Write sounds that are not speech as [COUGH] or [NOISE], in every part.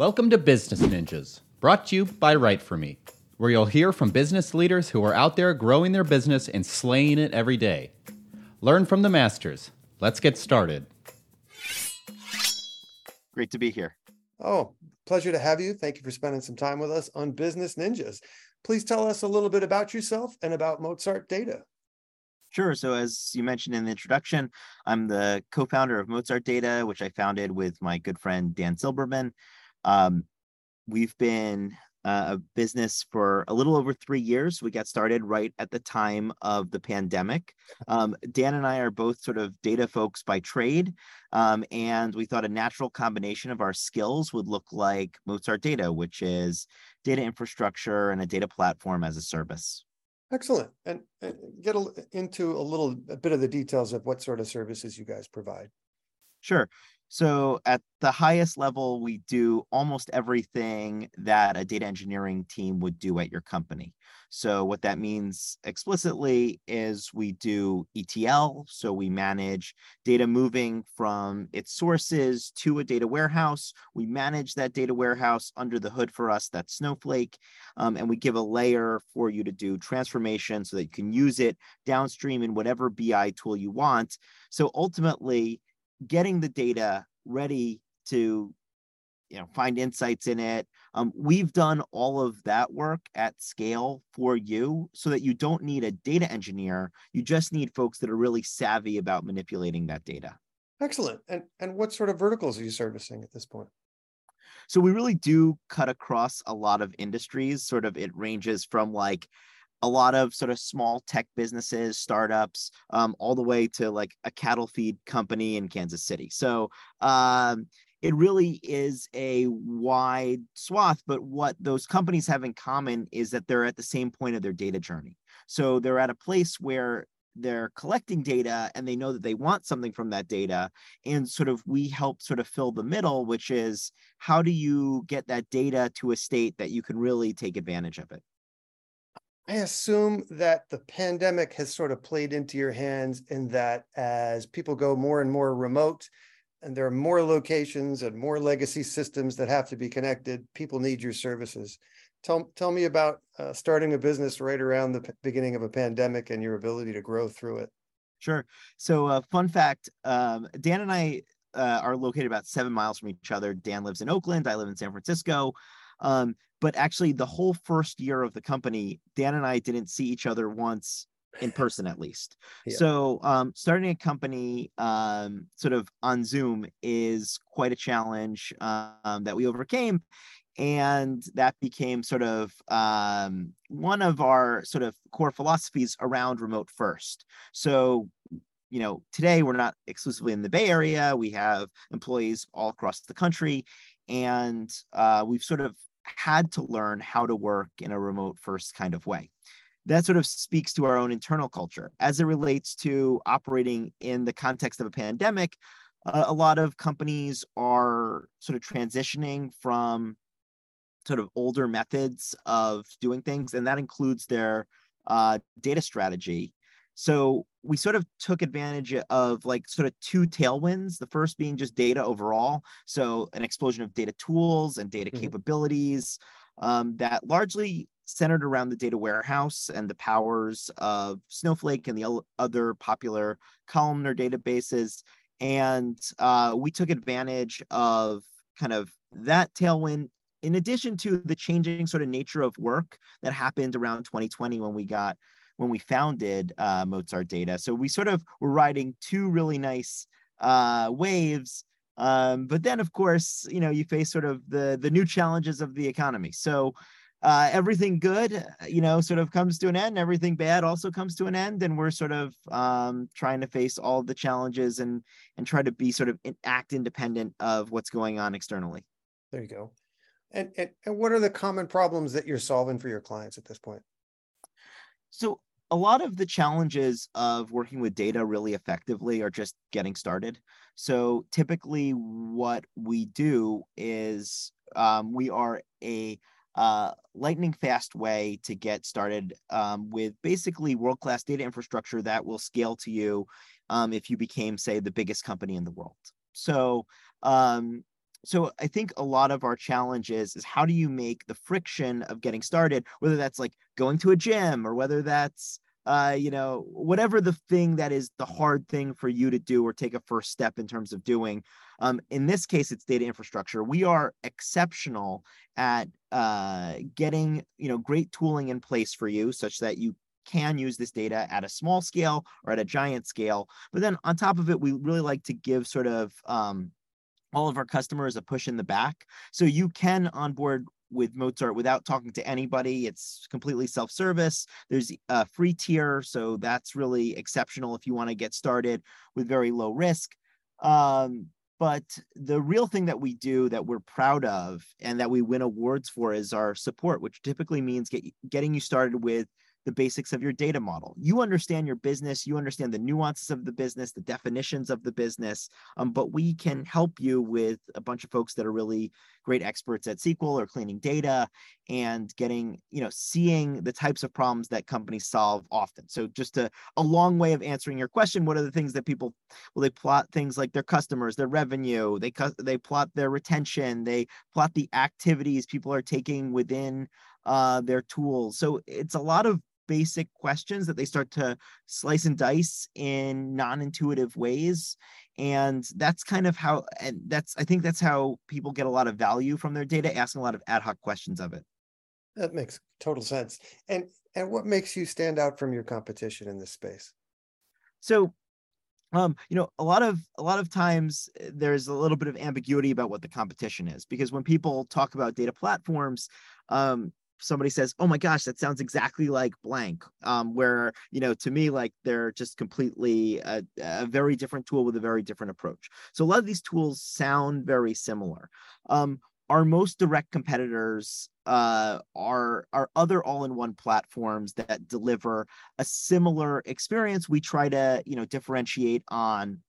Welcome to Business Ninjas, brought to you by Write For Me, where you'll hear from business leaders who are out there growing their business and slaying it every day. Learn from the masters. Let's get started. Great to be here. Oh, pleasure to have you. Thank you for spending some time with us on Business Ninjas. Please tell us a little bit about yourself and about Mozart Data. Sure. So, as you mentioned in the introduction, I'm the co founder of Mozart Data, which I founded with my good friend Dan Silberman. Um, we've been uh, a business for a little over three years. We got started right at the time of the pandemic. Um, Dan and I are both sort of data folks by trade, um, and we thought a natural combination of our skills would look like Mozart Data, which is data infrastructure and a data platform as a service. Excellent. And, and get a, into a little a bit of the details of what sort of services you guys provide. Sure. So at the highest level, we do almost everything that a data engineering team would do at your company. So what that means explicitly is we do ETL. So we manage data moving from its sources to a data warehouse. We manage that data warehouse under the hood for us, that's Snowflake. Um, and we give a layer for you to do transformation so that you can use it downstream in whatever BI tool you want. So ultimately, getting the data ready to you know find insights in it. Um, we've done all of that work at scale for you so that you don't need a data engineer. You just need folks that are really savvy about manipulating that data. Excellent. And and what sort of verticals are you servicing at this point? So we really do cut across a lot of industries. Sort of it ranges from like a lot of sort of small tech businesses, startups, um, all the way to like a cattle feed company in Kansas City. So um, it really is a wide swath. But what those companies have in common is that they're at the same point of their data journey. So they're at a place where they're collecting data and they know that they want something from that data and sort of we help sort of fill the middle which is how do you get that data to a state that you can really take advantage of it I assume that the pandemic has sort of played into your hands in that as people go more and more remote and there are more locations and more legacy systems that have to be connected, people need your services. Tell, tell me about uh, starting a business right around the beginning of a pandemic and your ability to grow through it. Sure. So, uh, fun fact um, Dan and I uh, are located about seven miles from each other. Dan lives in Oakland, I live in San Francisco. Um, but actually, the whole first year of the company, Dan and I didn't see each other once in person at least. [LAUGHS] Yeah. So um, starting a company um, sort of on Zoom is quite a challenge um, that we overcame. And that became sort of um, one of our sort of core philosophies around remote first. So you know, today we're not exclusively in the Bay Area. We have employees all across the country, and uh, we've sort of had to learn how to work in a remote first kind of way. That sort of speaks to our own internal culture. As it relates to operating in the context of a pandemic, uh, a lot of companies are sort of transitioning from sort of older methods of doing things, and that includes their uh, data strategy so we sort of took advantage of like sort of two tailwinds. The first being just data overall. So an explosion of data tools and data mm-hmm. capabilities um, that largely centered around the data warehouse and the powers of Snowflake and the other popular columnar databases. And uh, we took advantage of kind of that tailwind in addition to the changing sort of nature of work that happened around 2020 when we got when we founded uh, Mozart Data. So we sort of were riding two really nice uh, waves. Um, but then, of course, you know, you face sort of the the new challenges of the economy. So uh, everything good, uh, you know, sort of comes to an end. Everything bad also comes to an end, and we're sort of um, trying to face all the challenges and and try to be sort of act independent of what's going on externally. There you go. And, and and what are the common problems that you're solving for your clients at this point? So a lot of the challenges of working with data really effectively are just getting started. So typically, what we do is um, we are a uh, lightning fast way to get started um, with basically world class data infrastructure that will scale to you um, if you became, say, the biggest company in the world. So um, so I think a lot of our challenge is, is how do you make the friction of getting started, whether that's like going to a gym or whether that's uh, you know, whatever the thing that is the hard thing for you to do or take a first step in terms of doing. Um, in this case, it's data infrastructure. We are exceptional at uh, getting, you know, great tooling in place for you such that you can use this data at a small scale or at a giant scale. But then on top of it, we really like to give sort of um, all of our customers a push in the back. So you can onboard with Mozart without talking to anybody. It's completely self-service. There's a free tier, so that's really exceptional if you want to get started with very low risk. Um, but the real thing that we do that we're proud of and that we win awards for is our support, which typically means get, getting you started with the basics of your data model. You understand your business, you understand the nuances of the business, the definitions of the business, um, but we can help you with a bunch of folks that are really great experts at SQL or cleaning data and getting, you know, seeing the types of problems that companies solve often. So just a, a long way of answering your question, what are the things that people, well, they plot things like their customers, their revenue, they, they plot their retention, they plot the activities people are taking within uh, their tools. So it's a lot of basic questions that they start to slice and dice in non-intuitive ways. And that's kind of how and that's i think that's how people get a lot of value from their data asking a lot of ad hoc questions of it. That makes total sense. And and what makes you stand out from your competition in this space? So um, you know, a lot of a lot of times eh, there's a little bit of ambiguity about what the competition is because when people talk about data platforms, um, somebody says, "Oh my gosh, that sounds exactly like blank," um, where you know, to me, like they're just completely a, a, very different tool with a very different approach. So a lot of these tools sound very similar. Um, our most direct competitors uh, are are other all-in-one platforms that deliver a similar experience. We try to you know differentiate on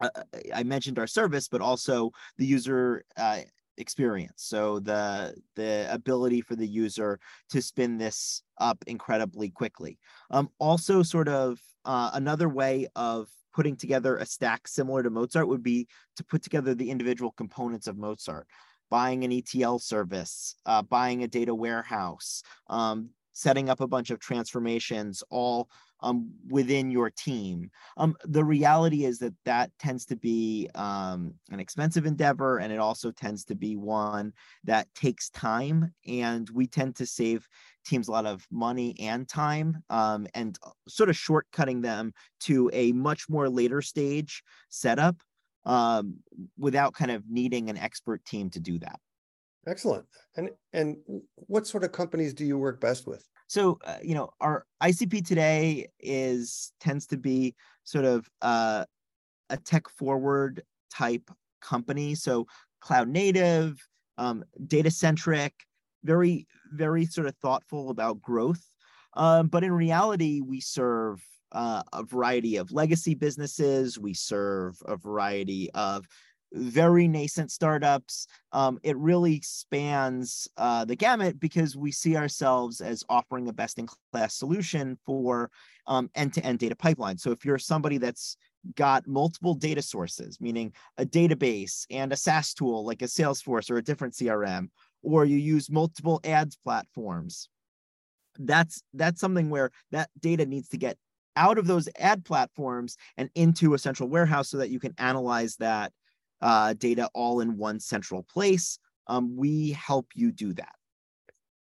uh, I mentioned our service, but also the user uh, experience. So the the ability for the user to spin this up incredibly quickly. Um, also, sort of uh, another way of putting together a stack similar to Mozart would be to put together the individual components of Mozart. Buying an ETL service, uh, buying a data warehouse, um, setting up a bunch of transformations, all um, within your team. Um, the reality is that that tends to be um, an expensive endeavor, and it also tends to be one that takes time. And we tend to save teams a lot of money and time, um, and uh, sort of shortcutting them to a much more later stage setup um, without kind of needing an expert team to do that. Excellent. And and what sort of companies do you work best with? So, uh, you know, our ICP today is tends to be sort of uh, a tech forward type company. So, cloud native, um, data centric, very, very sort of thoughtful about growth. Um, but in reality, we serve uh, a variety of legacy businesses. We serve a variety of very nascent startups. Um, it really spans uh, the gamut because we see ourselves as offering a best in class solution for end to end data pipeline. So if you're somebody that's got multiple data sources, meaning a database and a SaaS tool like a Salesforce or a different CRM, or you use multiple ads platforms, that's that's something where that data needs to get out of those ad platforms and into a central warehouse so that you can analyze that uh, data all in one central place. Um, we help you do that.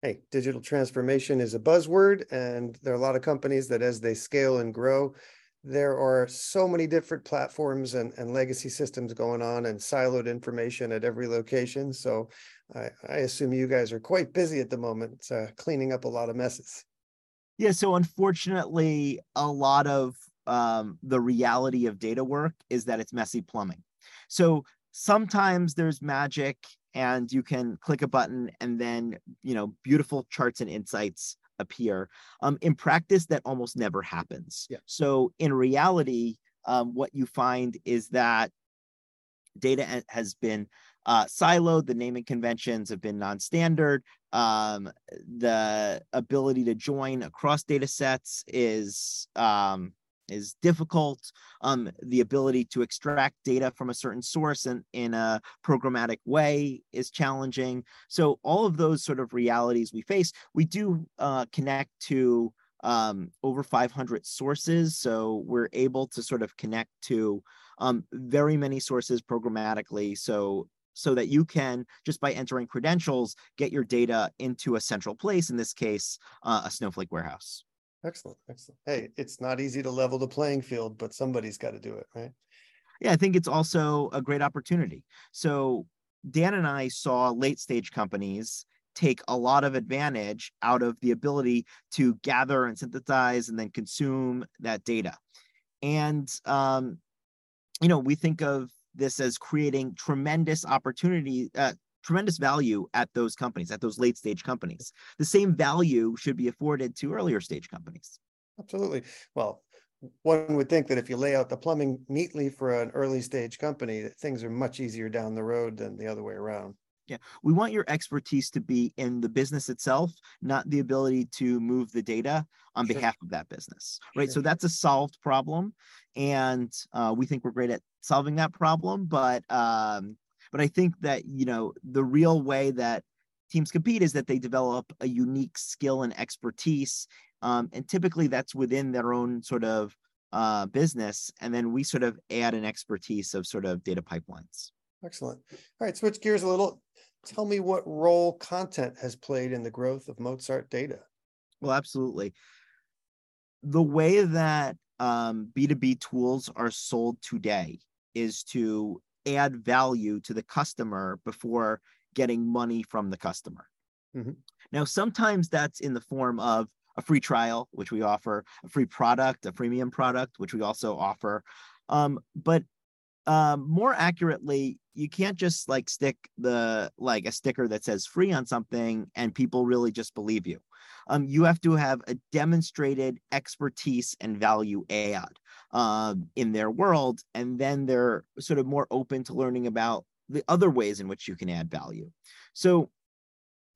Hey, digital transformation is a buzzword, and there are a lot of companies that, as they scale and grow, there are so many different platforms and, and legacy systems going on and siloed information at every location. So I, I assume you guys are quite busy at the moment, uh, cleaning up a lot of messes. Yeah. So unfortunately, a lot of um, the reality of data work is that it's messy plumbing. So sometimes there's magic and you can click a button and then, you know, beautiful charts and insights appear. Um, in practice, that almost never happens. Yeah. So in reality, um, what you find is that data has been uh, siloed. The naming conventions have been non-standard. Um, the ability to join across data sets is um, is difficult. Um, the ability to extract data from a certain source and in a programmatic way is challenging. So all of those sort of realities we face, we do uh, connect to um, over 500 sources. So we're able to sort of connect to um, very many sources programmatically. So so that you can just by entering credentials get your data into a central place in this case uh, a snowflake warehouse Excellent, excellent. Hey, it's not easy to level the playing field, but somebody's got to do it, right? Yeah, I think it's also a great opportunity. So Dan and I saw late stage companies take a lot of advantage out of the ability to gather and synthesize and then consume that data. And um, you know, we think of this as creating tremendous opportunity, uh, tremendous value at those companies, at those late stage companies. The same value should be afforded to earlier stage companies. Absolutely. Well, one would think that if you lay out the plumbing neatly for an early stage company, that things are much easier down the road than the other way around. Yeah, we want your expertise to be in the business itself, not the ability to move the data on sure. behalf of that business, right? Sure. So that's a solved problem, and uh, we think we're great at solving that problem. But um, but I think that, you know, the real way that teams compete is that they develop a unique skill and expertise. Um, and typically that's within their own sort of uh, business. And then we sort of add an expertise of sort of data pipelines. Excellent. All right, switch gears a little. Tell me what role content has played in the growth of Mozart data. Well, absolutely. The way that um, B2B tools are sold today is to add value to the customer before getting money from the customer. Mm-hmm. Now, sometimes that's in the form of a free trial, which we offer, a free product, a premium product, which we also offer. Um, but um, more accurately, you can't just like stick the like a sticker that says free on something and people really just believe you. Um, you have to have a demonstrated expertise and value add uh, in their world, and then they're sort of more open to learning about the other ways in which you can add value. So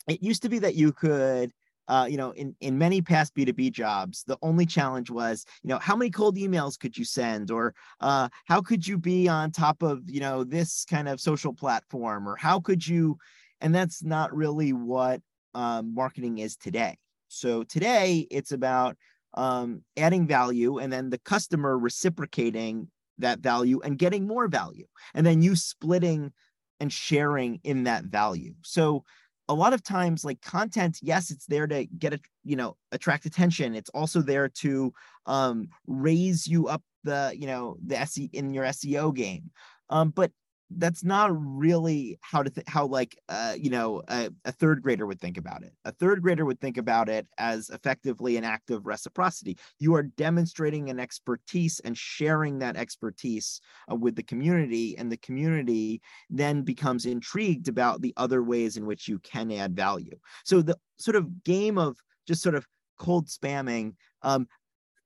it used to be that you could uh, you know, in, in many past B2B jobs, the only challenge was, you know, how many cold emails could you send? Or uh, how could you be on top of, you know, this kind of social platform? Or how could you, and that's not really what um, marketing is today. So today it's about um, adding value and then the customer reciprocating that value and getting more value. And then you splitting and sharing in that value. So a lot of times like content yes it's there to get a you know attract attention it's also there to um raise you up the you know the SE in your SEO game um but that's not really how to th- how like uh, you know a, a, third grader would think about it. A third grader would think about it as effectively an act of reciprocity. You are demonstrating an expertise and sharing that expertise uh, with the community and the community then becomes intrigued about the other ways in which you can add value. So the sort of game of just sort of cold spamming um,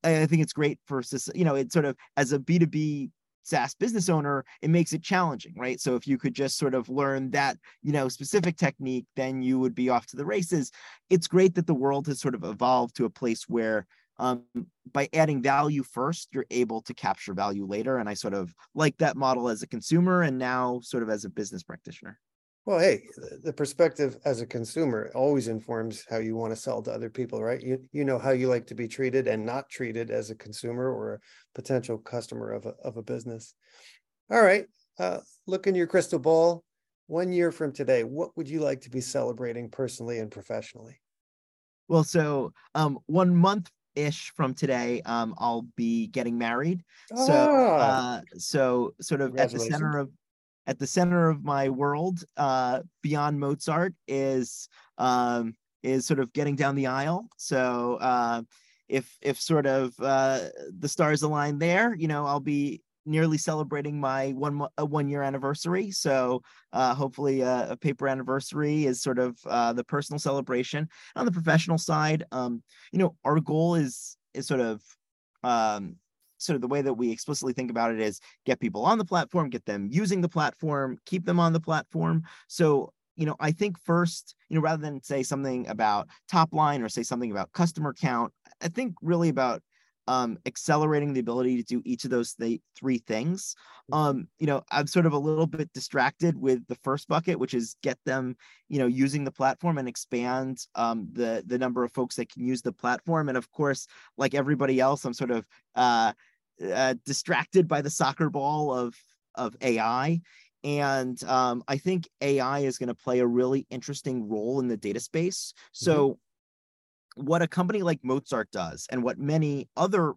I think it's great for you know it's sort of as a B2B SaaS business owner, it makes it challenging, right? So if you could just sort of learn that, you know, specific technique, then you would be off to the races. It's great that the world has sort of evolved to a place where um, by adding value first, you're able to capture value later. And I sort of like that model as a consumer and now sort of as a business practitioner. Well, hey, the perspective as a consumer always informs how you want to sell to other people, right? You you know how you like to be treated and not treated as a consumer or a potential customer of a of a business. All right, uh, look in your crystal ball. One year from today, what would you like to be celebrating personally and professionally? Well, so um, one month ish from today, um, I'll be getting married. So, ah. uh, so sort of at the center of at the center of my world uh, beyond Mozart is um, is sort of getting down the aisle. So uh, if if sort of uh, the stars align there, you know, I'll be nearly celebrating my one one year anniversary. So uh, hopefully uh, a paper anniversary is sort of uh, the personal celebration. On the professional side, um, you know, our goal is is sort of um, sort of the way that we explicitly think about it is get people on the platform, get them using the platform, keep them on the platform. So, you know, I think first, you know, rather than say something about top line or say something about customer count, I think really about um, accelerating the ability to do each of those th- three things. Um, you know, I'm sort of a little bit distracted with the first bucket, which is get them, you know, using the platform and expand um, the the number of folks that can use the platform. And of course, like everybody else, I'm sort of uh, uh, distracted by the soccer ball of of AI. And um, I think AI is going to play a really interesting role in the data space. So, mm-hmm. what a company like Mozart does, and what many other,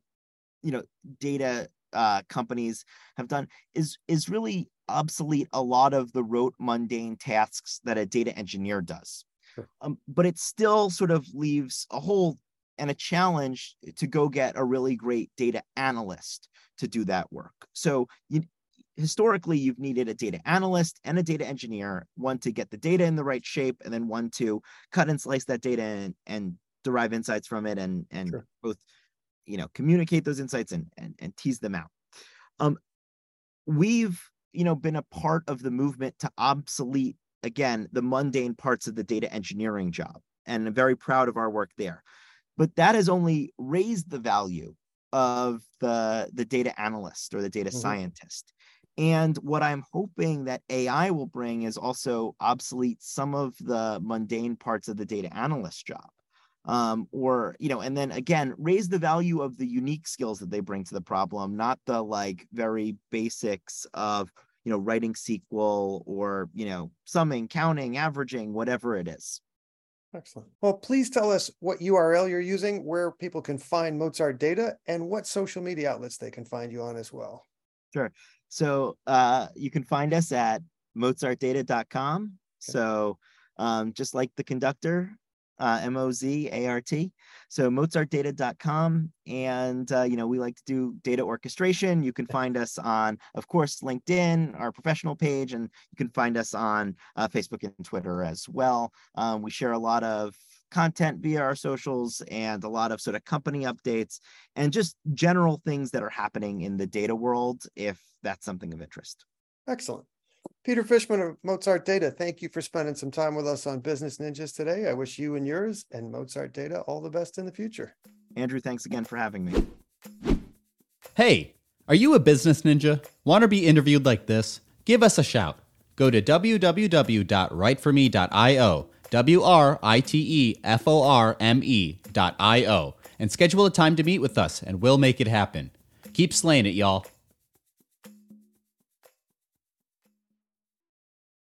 you know, data uh, companies have done, is is really obsolete a lot of the rote, mundane tasks that a data engineer does. Sure. Um, but it still sort of leaves a hole and a challenge to go get a really great data analyst to do that work. So you, historically you've needed a data analyst and a data engineer, one to get the data in the right shape, and then one to cut and slice that data and, and derive insights from it and and sure. both you know communicate those insights and, and and tease them out. Um, we've you know been a part of the movement to obsolete again the mundane parts of the data engineering job, and I'm very proud of our work there. But that has only raised the value of the the data analyst or the data mm-hmm. scientist and what I'm hoping that AI will bring is also obsolete some of the mundane parts of the data analyst job. Um, or, you know, and then again, raise the value of the unique skills that they bring to the problem, not the like very basics of, you know, writing SQL or, you know, summing, counting, averaging, whatever it is. Excellent. Well, please tell us what URL you're using, where people can find Mozart data, and what social media outlets they can find you on as well. Sure. So uh, you can find us at mozartdata.com. Okay. So um, just like the conductor, uh, M O Z A R T. So mozartdata.com. And, uh, you know, we like to do data orchestration. You can find us on, of course, LinkedIn, our professional page, and you can find us on uh, Facebook and Twitter as well. Um, we share a lot of content via our socials and a lot of sort of company updates and just general things that are happening in the data world if that's something of interest. Excellent. Peter Fishman of Mozart Data, thank you for spending some time with us on Business Ninjas today. I wish you and yours and Mozart Data all the best in the future. Andrew, thanks again for having me. Hey, are you a business ninja? Want to be interviewed like this? Give us a shout. Go to www.writeforme.io W R I T E F O R M E dot I O, and schedule a time to meet with us, and we'll make it happen. Keep slaying it, y'all.